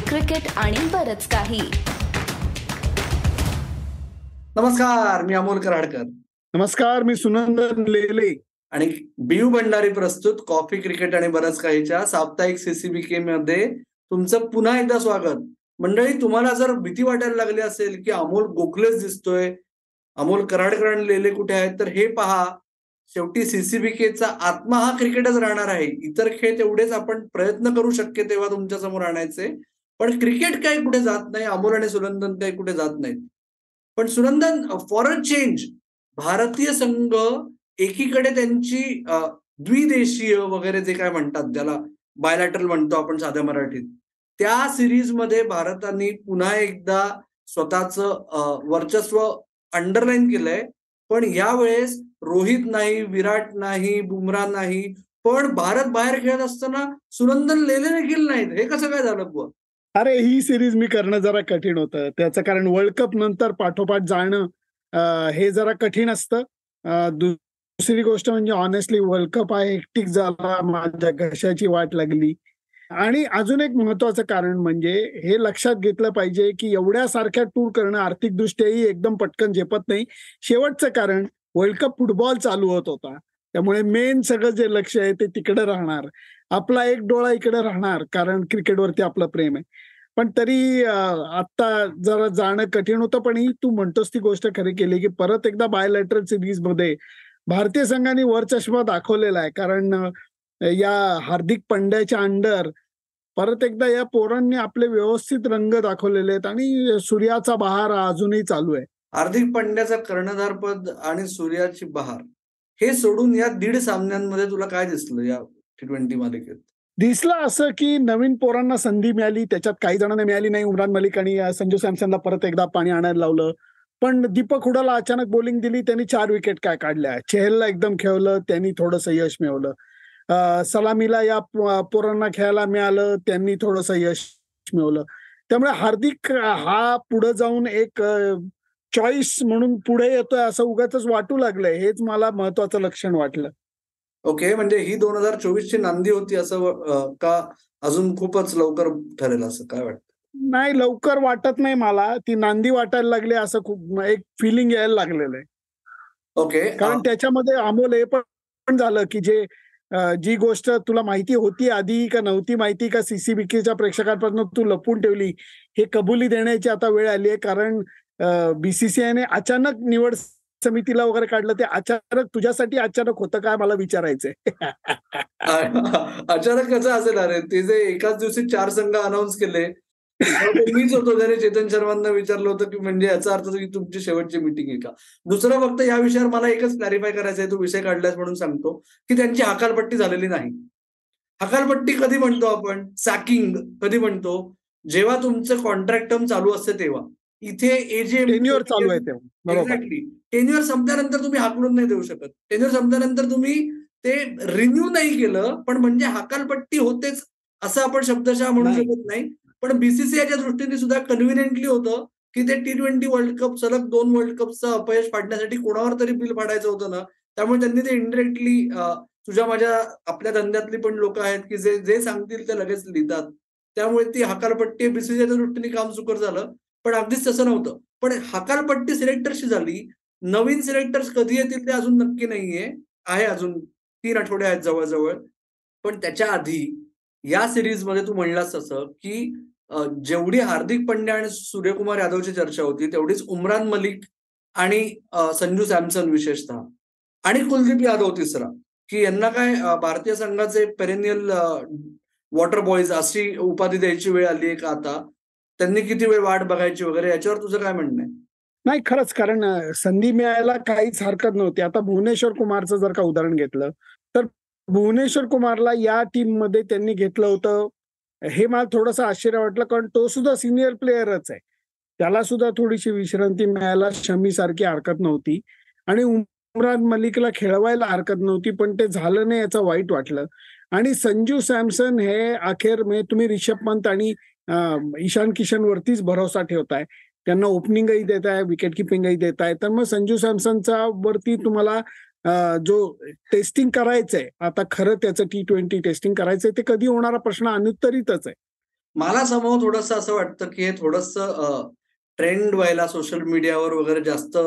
Cricket आणि बरच काही. नमस्कार मी अमोल कराडकर. नमस्कार मी सुनंदन लेले. आणि बियू भंडारी प्रस्तुत कॉफी क्रिकेट आणि बरंच काहीच्या साप्ताहिक सीसीबीके मध्ये तुमचं पुन्हा एकदा स्वागत. मंडळी तुम्हाला जर भीती वाटायला लागली असेल की अमोल गोखलेच दिसतोय अमोल कराडकर आणि लेले कुठे आहेत तर हे पहा. शेवटी सीसीबीकेचा आत्मा हा क्रिकेटच राहणार आहे. इतर खेळ तेवढेच आपण प्रयत्न करू शक्य तेव्हा तुमच्यासमोर आणायचे. पण क्रिकेट काही कुठे जात नाही अमोल आणि सुनंदन काही कुठे जात नाहीत. पण सुनंदन फॉर अ चेंज भारतीय संघ एकीकडे त्यांची द्विदेशीय वगैरे जे काय म्हणतात त्याला बायलॅटरल म्हणतो आपण साध्या मराठीत त्या सिरीजमध्ये भारताने पुन्हा एकदा स्वतःच वर्चस्व अंडरलाईन केलंय. पण यावेळेस रोहित नाही विराट नाही बुमरा नाही पण भारत बाहेर खेळत असताना सुनंदन लेले देखील नाहीत. हे कसं काय झालं बुवा? अरे ही सिरीज मी करणं जरा कठीण होतं. त्याचं कारण वर्ल्ड कप नंतर पाठोपाठ जाणं हे जरा कठीण असतं. दुसरी गोष्ट म्हणजे ऑनेस्टली वर्ल्ड कप हा एकटीक झाला माझ्या घशाची वाट लागली. आणि अजून एक महत्वाचं कारण म्हणजे हे लक्षात घेतलं पाहिजे की एवढ्या सारख्या टूर करणं आर्थिक दृष्ट्याही एकदम पटकन झेपत नाही. शेवटचं कारण वर्ल्ड कप फुटबॉल चालू होत होता. त्यामुळे मेन सगळं जे लक्ष आहे ते तिकडे राहणार. आपला एक डोळा इकडे राहणार कारण क्रिकेटवरती आपलं प्रेम आहे. पण तरी आता जरा जाणं कठीण होतं पण ही तू म्हणतोस ती गोष्ट खरी केली की परत एकदा बायोलॅटरल सिरीजमध्ये भारतीय संघाने वरचष्मा दाखवलेला आहे. कारण या हार्दिक पंड्याच्या अंडर परत एकदा या पोरांनी आपले व्यवस्थित रंग दाखवलेले आहेत आणि सूर्याचा बहार अजूनही चालू आहे. हार्दिक पंड्याचं कर्णधार पद आणि सूर्याची बहार. हे सोडून या दीड सामन्यांमध्ये तुला काय दिसलं या टी ट्वेंटी मालिकेत? दिसलं असं की नवीन पोरांना संधी मिळाली त्याच्यात काही जणांना मिळाली नाही उमरान मलिक आणि संजू सॅमसनला परत एकदा पाणी आणायला लावलं. पण दीपक हुडाला अचानक बॉलिंग दिली त्यांनी चार विकेट काय काढल्या. चेहलला एकदम खेळलं त्यांनी थोडंसं यश मिळवलं. सलामीला या पोरांना खेळायला मिळालं त्यांनी थोडंसं यश मिळवलं. त्यामुळे हार्दिक हा पुढे जाऊन एक चॉईस म्हणून पुढे येतोय असं उगाच वाटू लागलंय. हेच मला महत्वाचं लक्षण वाटलं. ओके म्हणजे ही दोन हजार चोवीस ची नांदी होती असं का अजून खूपच लवकर ठरेल असं काय वाटतं? नाही लवकर वाटत नाही मला. ती नांदी वाटायला लागली असं खूप एक फिलिंग यायला लागलेलं आहे. ओके कारण त्याच्यामध्ये अमोल हे पण झालं की जे जी गोष्ट तुला माहिती होती आधी का नव्हती माहिती का सीसीबीकेच्या प्रेक्षकांपासून तू लपून ठेवली हे कबुली देण्याची आता वेळ आली आहे. कारण बीसीसीआयने अचानक निवड समितीला वगैरे काढलं ते अचानक तुझ्यासाठी अचानक होतं काय मला विचारायचंय? अचानक कसं असेल अरे ते जे एकाच दिवशी चार संघ अनाऊन्स केले मीच होतो त्याने चेतन शर्मांना विचारलं होतं की म्हणजे याचा अर्थ की तुमची शेवटची मिटिंग आहे का? दुसरं फक्त या विषयावर मला एकच क्लॅरिफाय करायचं आहे तू विषय काढलास म्हणून सांगतो की त्यांची हकालपट्टी झालेली नाही. हकालपट्टी कधी म्हणतो आपण? सॅकिंग कधी म्हणतो? जेव्हा तुमचं कॉन्ट्रॅक्ट टर्म चालू असते तेव्हा. इथे एजे टेन्युअर चालू आहे एक्झॅक्टली टेन्युअर संपल्यानंतर तुम्ही हाकलून नाही देऊ शकत. टेन्युअर संपल्यानंतर तुम्ही ते रिन्यू नाही केलं पण म्हणजे हकालपट्टी होतेच असं आपण शब्दशः म्हणू शकत नाही. पण बीसीसीआयच्या दृष्टीने सुद्धा कन्व्हिनियंटली होतं की ते टी ट्वेंटी वर्ल्ड कप सलग दोन वर्ल्ड कपचं अपयश पाडण्यासाठी कोणावर तरी बिल फाडायचं होतं ना त्यामुळे त्यांनी ते इनडिरेक्टली तुझ्या माझ्या आपल्या धंद्यातली पण लोक आहेत की जे जे सांगतील ते लगेच लिहितात. त्यामुळे ती हकालपट्टी बीसीसीआयच्या दृष्टीने काम सुकर झालं. पण अगदीच तसं नव्हतं. पण हकालपट्टी सिलेक्टरशी झाली. नवीन सिलेक्टर्स कधी येतील ते अजून नक्की नाहीये. आहे अजून तीन आठवडे आहेत जवळजवळ. पण त्याच्या आधी या सिरीजमध्ये तू म्हणलास तसं की जेवढी हार्दिक पंड्या आणि सूर्यकुमार यादवची चर्चा होती तेवढीच उमरान मलिक आणि संजू सॅमसन विशेषतः आणि कुलदीप यादव तिसरा. की यांना काय भारतीय संघाचे पेरेनियल वॉटर बॉईज अशी उपाधी द्यायची वेळ आली आहे का आता? त्यांनी किती वेळ वाट बघायची वगैरे याच्यावर तुझं काय म्हणणं आहे? नाही खरंच कारण संधी मिळायला काहीच हरकत नव्हती. आता भुवनेश्वर कुमारचं जर का उदाहरण घेतलं तर भुवनेश्वर कुमारला या टीममध्ये त्यांनी घेतलं होतं. हे मला थोडंसं आश्चर्य वाटलं कारण तो सुद्धा सिनियर प्लेयरच आहे. त्याला सुद्धा थोडीशी विश्रांती मिळायला शमी सारखी हरकत नव्हती. आणि उमरान मलिकला खेळवायला हरकत नव्हती पण ते झालं नाही याचं वाईट वाटलं. आणि संजू सॅमसन हे अखेर म्हणजे तुम्ही रिषभ पंत आणि ईशान किशन वरतीच भरोसा ठेवताय. त्यांना ओपनिंगही देत आहे विकेट किपिंगही देत आहे तर मग संजू सॅमसनचा वरती तुम्हाला जो टेस्टिंग करायचंय आता खरं त्याचं टी ट्वेंटी टेस्टिंग करायचंय ते कधी होणारा प्रश्न अनुत्तरितच आहे. मला समोर थोडस असं वाटतं की हे थोडस ट्रेंड व्हायला सोशल मीडियावर वगैरे जास्त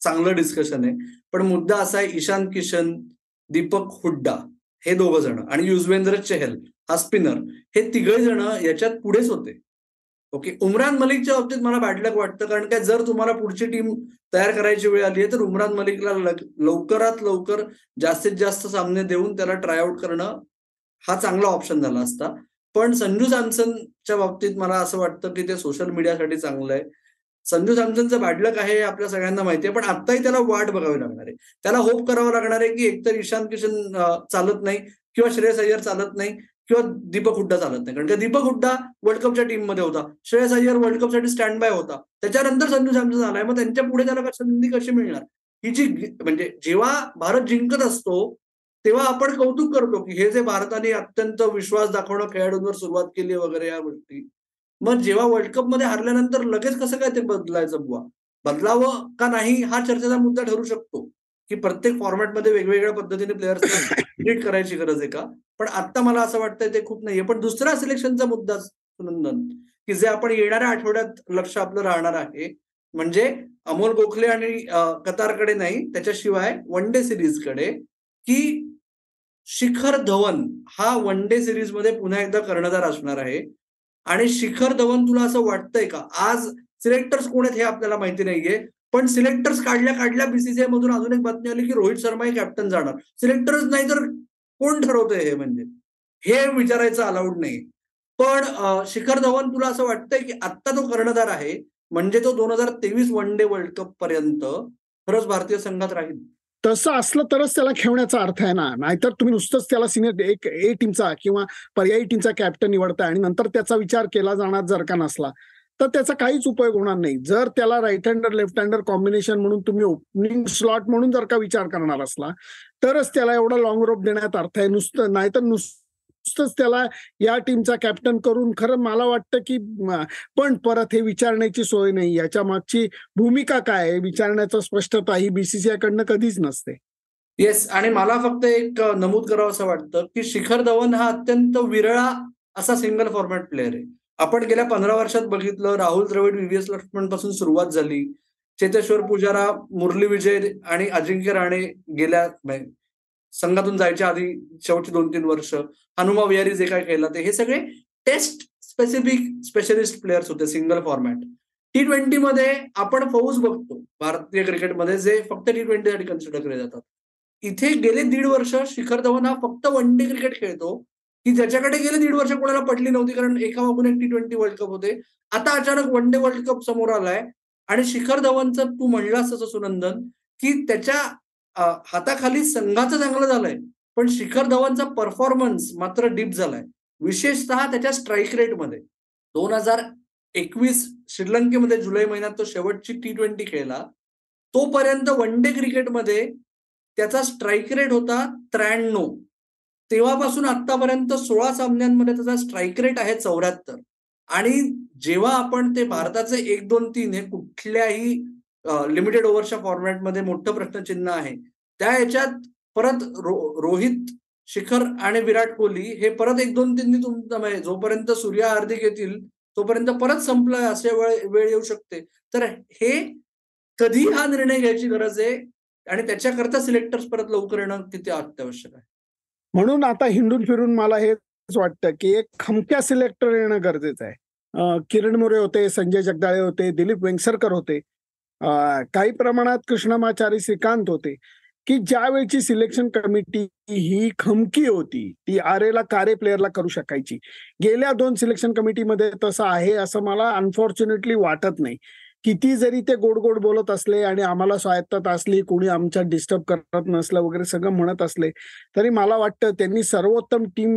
चांगलं डिस्कशन आहे. पण मुद्दा असा आहे ईशान किशन दीपक हुड्डा हे दोघ जण. आणि युजवेंद्र चहल हा स्पिनर हे तिघे जण याच्यात पुढेच होते. ओके उमरान मलिकच्या बाबतीत मला बॅडलक वाटतं. कारण काय जर तुम्हाला पुढची टीम तयार करायची वेळ आली आहे तर उमरान मलिकला लवकरात लवकर जास्तीत जास्त सामने देऊन त्याला ट्रायआउट करणं हा चांगला ऑप्शन झाला असता. पण संजू सॅमसनच्या बाबतीत मला असं वाटतं की ते सोशल मीडियासाठी चांगलं आहे. संजू सॅमसनचं बॅडलक आहे हे आपल्या सगळ्यांना माहिती आहे पण आत्ताही त्याला वाट बघावी लागणार आहे. त्याला होप करावं लागणार आहे की एकतर ईशान किशन चालत नाही किंवा श्रेयस अय्यर चालत नाही. किंवा दीपक हुड्डा चालत नाही. कारण का दीपक हुड्डा वर्ल्ड कपच्या टीममध्ये होता. श्रेयस अय्यर वर्ल्ड कपसाठी स्टँड बाय होता. त्याच्यानंतर संजू सॅमसन आलाय मग त्यांच्या पुढे त्याला संधी कशी मिळणार? ही जी म्हणजे जेव्हा भारत जिंकत असतो तेव्हा आपण कौतुक करतो की हे जे भारताने अत्यंत विश्वास दाखवणं खेळाडूंवर सुरुवात केली वगैरे या गोष्टी. मग जेव्हा वर्ल्ड कपमध्ये हरल्यानंतर लगेच कसं काय ते बदलायचं बुवा? बदलावं का नाही हा चर्चेचा मुद्दा ठरू शकतो. की प्रत्येक फॉर्मॅटमध्ये वेगवेगळ्या पद्धतीने प्लेयर्स ट्रीट करायची गरज आहे का? पण आता मला असं वाटतंय ते खूप नाहीये. पण दुसरा सिलेक्शनचा मुद्दा सुनंदन की जे आपण येणाऱ्या आठवड्यात लक्ष आपलं राहणार आहे म्हणजे अमोल गोखले आणि कतारकडे नाही त्याच्याशिवाय वन डे सिरीजकडे की शिखर धवन हा वन डे सिरीजमध्ये पुन्हा एकदा कर्णधार असणार आहे. आणि शिखर धवन तुला असं वाटतंय का? आज सिलेक्टर्स कोण आहेत हे आपल्याला माहिती नाहीये. पण सिलेक्टर्स काढल्या काढल्या बीसीसीआय मधून अजून एक बातमी आली की रोहित शर्मा हे कॅप्टन जाणार. सिलेक्टर्स नाही तर कोण ठरवतंय हे म्हणजे? हे विचारायचं अलाउड नाही. पण शिखर धवन तुला असं वाटतंय की आत्ता तो कर्णधार आहे म्हणजे तो दोन हजार तेवीस वन डे वर्ल्ड कप पर्यंत खरंच भारतीय संघात राहील. तसं असलं तरच त्याला खेळण्याचा अर्थ आहे ना. नाहीतर तुम्ही नुसतंच त्याला सिनियर एक ए टीमचा किंवा पर्यायी टीमचा कॅप्टन निवडताय आणि नंतर त्याचा विचार केला जाणार जर का नसला. तर त्याचा काहीच उपयोग होणार नाही. जर त्याला right hander left hander combination म्हणून तुम्ही ओपनिंग स्लॉट म्हणून जर का विचार करणार असला तरच त्याला एवढा लॉंग रोप देण्यात अर्थ आहे. नुसतं नाहीतर नुसतंच त्याला या टीमचा कॅप्टन करून खरं मला वाटतं की पण परत हे विचारण्याची सोय नाही. याच्या मागची भूमिका काय आहे? विचारण्याचं स्पष्टता ही बीसीसीआय कडनं कधीच नसते. येस आणि मला फक्त एक नमूद करावं असं वाटतं की शिखर धवन हा अत्यंत विरळा असा सिंगल फॉर्मॅट प्लेअर आहे. आपण गेल्या पंधरा वर्षात बघितलं राहुल द्रविड व्हीव्हीएस लक्ष्मणपासून सुरुवात झाली. चेतेश्वर पुजारा मुरली विजय आणि अजिंक्य राणे गेल्या संघातून जायच्या आधी शेवटचे दोन तीन वर्ष. हनुमा विहारी जे काय केलं ते हे सगळे टेस्ट स्पेसिफिक स्पेशलिस्ट प्लेयर्स होते सिंगल फॉर्मॅट टी ट्वेंटी मध्ये आपण फौज बघतो भारतीय क्रिकेटमध्ये जे फक्त टी ट्वेंटी साठी कन्सिडर केले जातात. इथे गेले दीड वर्ष शिखर धवन हा फक्त वन डे क्रिकेट खेळतो. की ज्याच्याकडे गेले दीड वर्ष कोणाला पडली नव्हती कारण एका मागून एक टी ट्वेंटी वर्ल्ड कप होते. आता अचानक वन डे वर्ल्ड कप समोर आलाय आणि शिखर धवनचं तू म्हणलास तसं सुनंदन की त्याच्या हाताखाली संघाचं चांगलं झालंय पण शिखर धवनचा परफॉर्मन्स मात्र डीप झालाय. विशेषतः त्याच्या स्ट्राईक रेटमध्ये दोन हजार एकवीस श्रीलंकेमध्ये जुलै महिन्यात तो शेवटची टी ट्वेंटी खेळला. तोपर्यंत वन डे क्रिकेटमध्ये त्याचा स्ट्राईक रेट होता त्र्याण्णव. तेव्हापासून आतापर्यंत सोळा सामन्यांमध्ये त्याचा स्ट्राईक रेट आहे चौऱ्याहत्तर. आणि जेव्हा आपण ते भारताचे एक दोन तीन हे कुठल्याही लिमिटेड ओव्हरच्या फॉर्मॅटमध्ये मोठं प्रश्नचिन्ह आहे त्या याच्यात परत रो, रोहित शिखर आणि विराट कोहली हे परत एक दोन तीन तुमचं म्हणजे जोपर्यंत सूर्या हार्दिक येतील तोपर्यंत परत संपलं असे वेळ वेळ येऊ शकते. तर हे कधी हा निर्णय घ्यायची गरज आहे? आणि त्याच्याकरता सिलेक्टर्स परत लवकर येणं किती अत्यावश्यक आहे? म्हणून आता हिंडून फिरून मला हेच वाटतं की एक खमक्या सिलेक्टर येणं गरजेचं आहे. किरण मोरे होते संजय जगदाळे होते दिलीप वेंगसरकर होते. काही प्रमाणात कृष्णमाचारी श्रीकांत होते की ज्या वेळची सिलेक्शन कमिटी ही खमकी होती ती आरेला कारे प्लेअरला करू शकायची. गेल्या दोन सिलेक्शन कमिटीमध्ये तसं आहे असं मला अनफॉर्च्युनेटली वाटत नाही. किती जरी ते गोड गोड बोलत असले आणि आम्हाला स्वायत्तता असली कोणी आमच्या डिस्टर्ब करत नसलं वगैरे सगळं म्हणत असले तरी मला वाटतं त्यांनी सर्वोत्तम टीम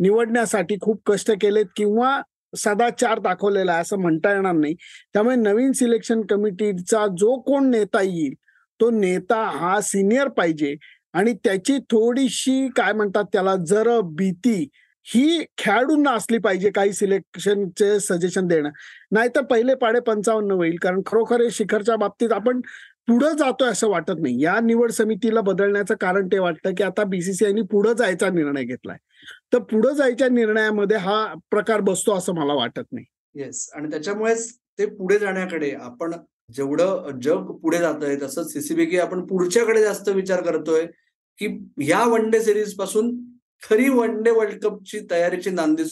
निवडण्यासाठी खूप कष्ट केलेत किंवा सदाचार दाखवलेला आहे असं म्हणता येणार नाही. त्यामुळे नवीन सिलेक्शन कमिटीचा जो कोण नेता येईल तो नेता हा सिनियर पाहिजे. आणि त्याची थोडीशी काय म्हणतात त्याला जर भीती ही खेळाडूंना असली पाहिजे काही सिलेक्शनचे सजेशन देणं. नाहीतर पहिले पाडे पंचावन्न होईल कारण खरोखर हे शिखरच्या बाबतीत आपण पुढे जातोय असं वाटत नाही. या निवड समितीला बदलण्याचं कारण ते वाटतं की आता बीसीसीआयनी पुढे जायचा निर्णय घेतलाय. तर पुढे जायच्या निर्णयामध्ये हा प्रकार बसतो असं मला वाटत नाही. येस आणि त्याच्यामुळेच ते पुढे जाण्याकडे आपण जेवढं जग पुढे जात आहे तसंच सीसीबीके आपण पुढच्याकडे जास्त विचार करतोय की ह्या वन डे सिरीजपासून खरी वन डे वर्ल्ड कपची तयारीची नांदी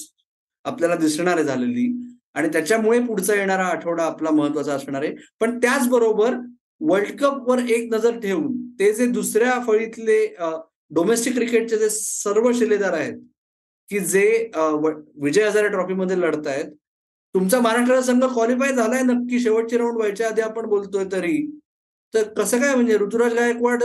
आपल्याला दिसणार आहे झालेली. आणि त्याच्यामुळे पुढचा येणारा आठवडा आपला महत्त्वाचा असणार आहे. पण त्याचबरोबर वर्ल्ड कप वर एक नजर ठेवून ते जे दुसऱ्या फळीतले डोमेस्टिक क्रिकेटचे जे सर्व शिलेदार आहेत की जे विजय हजारे ट्रॉफीमध्ये लढतायत तुमचा महाराष्ट्र संघ क्वालिफाय झालाय नक्की. शेवटची राऊंड व्हायच्या आधी आपण बोलतोय तरी. तर कसं काय म्हणजे ऋतुराज गायकवाड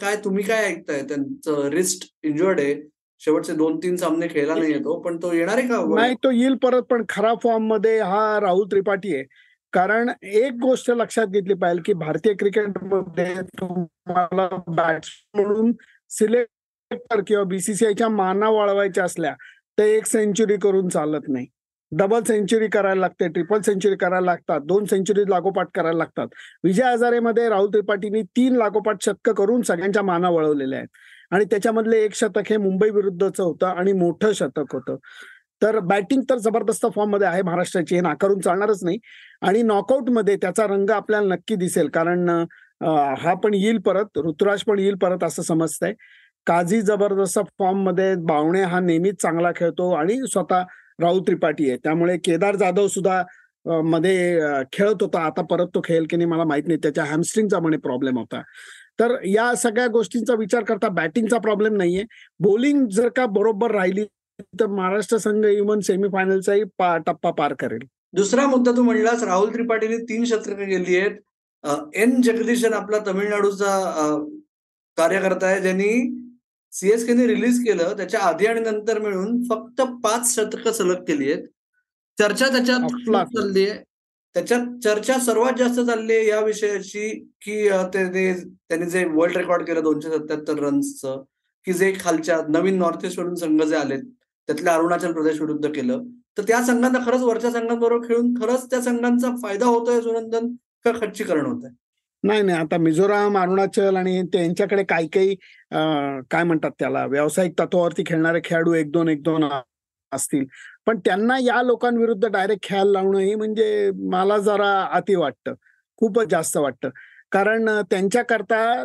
काय तुम्ही काय ऐकताय? त्यांचं रिस्ट इंजुर्ड आहे. शेवटचे दोन तीन सामने खेळला नाही येतो पण तो येणार आहे का नाही तो येईल परत पण खराब फॉर्ममध्ये हा राहुल त्रिपाठी आहे. कारण एक गोष्ट लक्षात घेतली पाहिजे की भारतीय क्रिकेटमध्ये तुम्हाला बॅट्समन म्हणून सिलेक्टर किंवा बीसीसीआयच्या माना वळवायच्या असल्या तर एक सेंचुरी करून चालत नाही. डबल सेंचुरी करायला लागते ट्रिपल सेंचुरी करायला लागतात दोन सेंचुरी लागोपाठ करायला लागतात. विजय हजारेमध्ये राहुल त्रिपाठींनी तीन लागोपाठ शतक करून सगळ्यांच्या माना वळवलेल्या आहेत. आणि त्याच्यामधले एक शतक हे मुंबई विरुद्धचं होतं आणि मोठं शतक होतं. तर बॅटिंग तर जबरदस्त फॉर्ममध्ये आहे महाराष्ट्राची हे नाकारून चालणारच नाही. आणि नॉकआउटमध्ये त्याचा रंग आपल्याला नक्की दिसेल कारण हा पण येईल परत ऋतुराज पण येईल परत असं समजतंय. काझी जबरदस्त फॉर्ममध्ये बावणे हा नेहमीच चांगला खेळतो आणि स्वतः राहुल त्रिपाठी आहे. त्यामुळे केदार जाधव सुद्धा मध्ये खेळत होता. आता परत तो खेळेल की नाही मला माहीत नाही. त्याच्या हॅमस्ट्रिंगचा म्हणे प्रॉब्लेम होता. तर या सगळ्या गोष्टींचा विचार करता बॅटिंगचा प्रॉब्लेम नाहीये. बॉलिंग जर का बरोबर राहिली तर महाराष्ट्र संघ इव्हन सेमीफायनलचाही टप्पा पार करेल. दुसरा मुद्दा तू म्हणलास राहुल त्रिपाठीने तीन शतकं गेली आहेत. एन जगदीशन आपला तमिळनाडूचा कार्यकर्ता आहे ज्यांनी सीएसकेने रिलीज केलं. त्याच्या आधी आणि नंतर मिळून फक्त पाच शतकं सलग केली आहेत. चर्चा त्याच्यात चालली आहे. त्याच्यात चर्चा सर्वात जास्त चालली आहे या विषयाची की त्यांनी जे वर्ल्ड रेकॉर्ड केलं दोनशे सत्याहत्तर रन्सचं की जे खालच्या नवीन नॉर्थ ईस्ट वरून संघ जे आलेत त्यातल्या अरुणाचल प्रदेश विरुद्ध केलं. तर त्या संघांना खरंच वरच्या संघांबरोबर खेळून खरंच त्या संघांचा फायदा होतोय सुनंदन का खच्चीकरण होत आहे नाही नाही आता मिझोराम अरुणाचल आणि त्यांच्याकडे काही काही काय म्हणतात त्याला व्यावसायिक तत्वावरती खेळणारे खेळाडू एक दोन एक दोन असतील. पण त्यांना या लोकांविरुद्ध डायरेक्ट खेळायला लावणं हे म्हणजे मला जरा अति वाटतं. खूपच जास्त वाटतं. कारण त्यांच्याकरता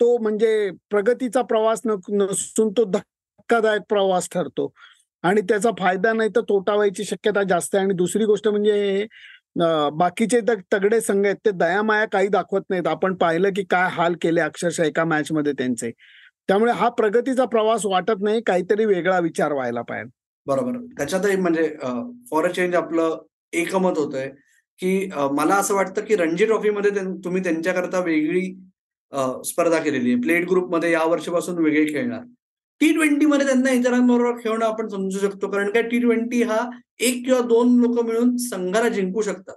तो म्हणजे प्रगतीचा प्रवास नसून तो धक्कादायक प्रवास ठरतो. आणि त्याचा फायदा नाही तर तोटा व्हायची शक्यता जास्त आहे. आणि दुसरी गोष्ट म्हणजे बाकीचे तगडे संघ आहेत. ते दयामाया काही दाखवत नाहीत. आपण पाहिलं की काय हाल केले अक्षरशः एका मॅच मध्ये त्यांचे. त्यामुळे हा प्रगतीचा प्रवास वाटत नाही. काहीतरी वेगळा विचार व्हायला पाहिजे. बरोबर. त्याच्यातही म्हणजे फॉर अ चेंज आपलं एकमत होतंय की मला असं वाटतं की रणजी ट्रॉफीमध्ये तुम्ही त्यांच्याकरता वेगळी स्पर्धा केलेली आहे. प्लेट ग्रुपमध्ये या वर्षीपासून वेगळे खेळणार. टी ट्वेंटी मध्ये त्यांना इतरांबरोबर खेळणं आपण समजू शकतो. कारण काय? टी ट्वेंटी हा एक किंवा दोन लोक मिळून संघाला जिंकू शकतात.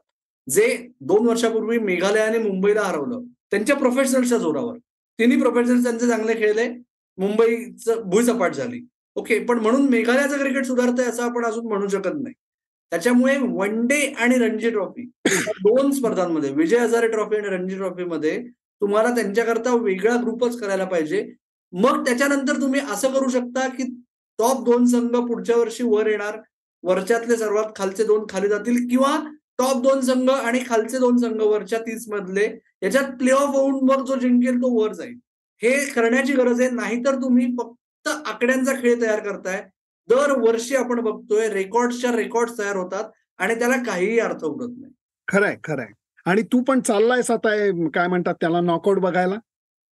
जे दोन वर्षापूर्वी मेघालयाने मुंबईला हरवलं. त्यांच्या प्रोफेशनल्सच्या जोरावर. तिन्ही प्रोफेशनल्स त्यांचे चांगले खेळले. मुंबईचं भुईसपाट झाली. ओके पण म्हणून मेघालयाचं क्रिकेट सुधारतंय असं आपण अजून म्हणू शकत नाही. त्याच्यामुळे वन डे आणि रणजी ट्रॉफी दोन स्पर्धांमध्ये विजय हजारे ट्रॉफी आणि रणजी ट्रॉफीमध्ये तुम्हाला त्यांच्याकरता वेगळा ग्रुपच करायला पाहिजे. मग त्याच्यानंतर तुम्ही असं करू शकता की टॉप दोन संघ पुढच्या वर्षी वर येणार वरच्यातले सर्वात खालचे दोन खाली जातील किंवा टॉप दोन संघ आणि खालचे दोन संघ वरच्या तीस मधले याच्यात प्ले ऑफ होऊन मग जो जिंकेल तो वर जाईल. हे करण्याची गरज आहे नाहीतर तुम्ही फक्त आकड्यांचा खेळ तयार करताय. दरवर्षी आपण बघतोय रेकॉर्डच्या रेकॉर्ड तयार होतात आणि त्याला काहीही अर्थ उरत नाही. खरंय खरंय. आणि तू पण चाललायस आता काय म्हणतात त्याला नॉकआउट बघायला?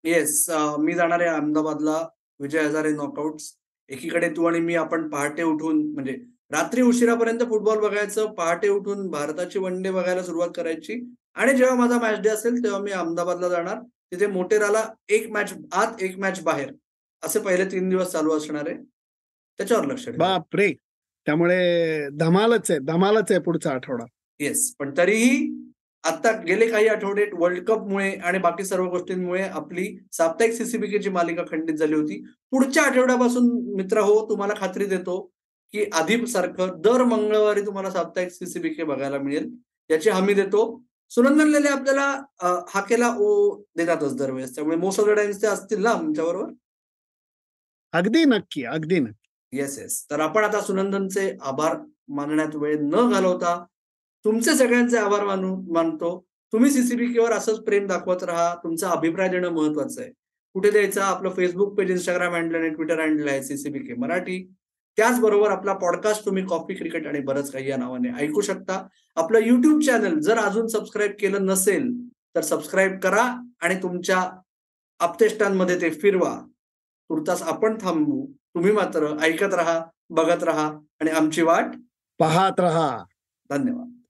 येस मी जाणार आहे अहमदाबादला. विजय हजारे नॉकआउट एकीकडे तू आणि मी आपण पहाटे उठून म्हणजे रात्री उशिरापर्यंत फुटबॉल बघायचं पहाटे उठून भारताची वन डे बघायला सुरुवात करायची. आणि जेव्हा माझा मॅच डे असेल तेव्हा मी अहमदाबादला जाणार. तिथे मोटेराला एक मॅच आत एक मॅच बाहेर. असे पहिले तीन दिवस चालू असणार आहे. त्याच्यावर लक्ष बापरे! त्यामुळे धमालच आहे धमालच आहे पुढचा आठवडा. येस पण तरीही आता गेले काही आठवडे वर्ल्ड कपमुळे आणि बाकी सर्व गोष्टींमुळे आपली साप्ताहिक सीसीबीकेची मालिका खंडित झाली होती. पुढच्या आठवड्यापासून मित्र हो तुम्हाला खात्री देतो की आधी सारखं दर मंगळवारी तुम्हाला साप्ताहिक सीसीबीके बघायला मिळेल. याची हमी देतो. सुनंदन लेले आपल्याला हाकेला ओ देतातच दरवेळेस. त्यामुळे मोस्ट ऑफ द टाइम्स ते असतील ना आमच्याबरोबर? अगदी नक्की अगदी नक्की. येस येस तर आपण आता सुनंदनचे आभार मानण्यात वेळ न घालवता तुमचे सगळ्यांचे आभार मानू मानतो. तुम्ही सीसीबीकेवर असंच प्रेम दाखवत राहा. तुमचा अभिप्राय देणं महत्वाचं आहे. कुठे द्यायचा? आपलं फेसबुक पेज इंस्टाग्राम हँडल आणि ट्विटर हँडल आहे सीसीबीके मराठी. त्याचबरोबर आपला पॉडकास्ट तुम्ही कॉफी क्रिकेट आणि बरंच काही या नावाने ऐकू शकता. आपलं युट्यूब चॅनल जर अजून सबस्क्राईब केलं नसेल तर सबस्क्राईब करा आणि तुमच्या आपतेष्टांमध्ये ते फिरवा. तुर्तास आपण थांबू. तुम्ही मात्र ऐकत राहा बघत राहा आणि आमची वाट पाहत रहा. धन्यवाद.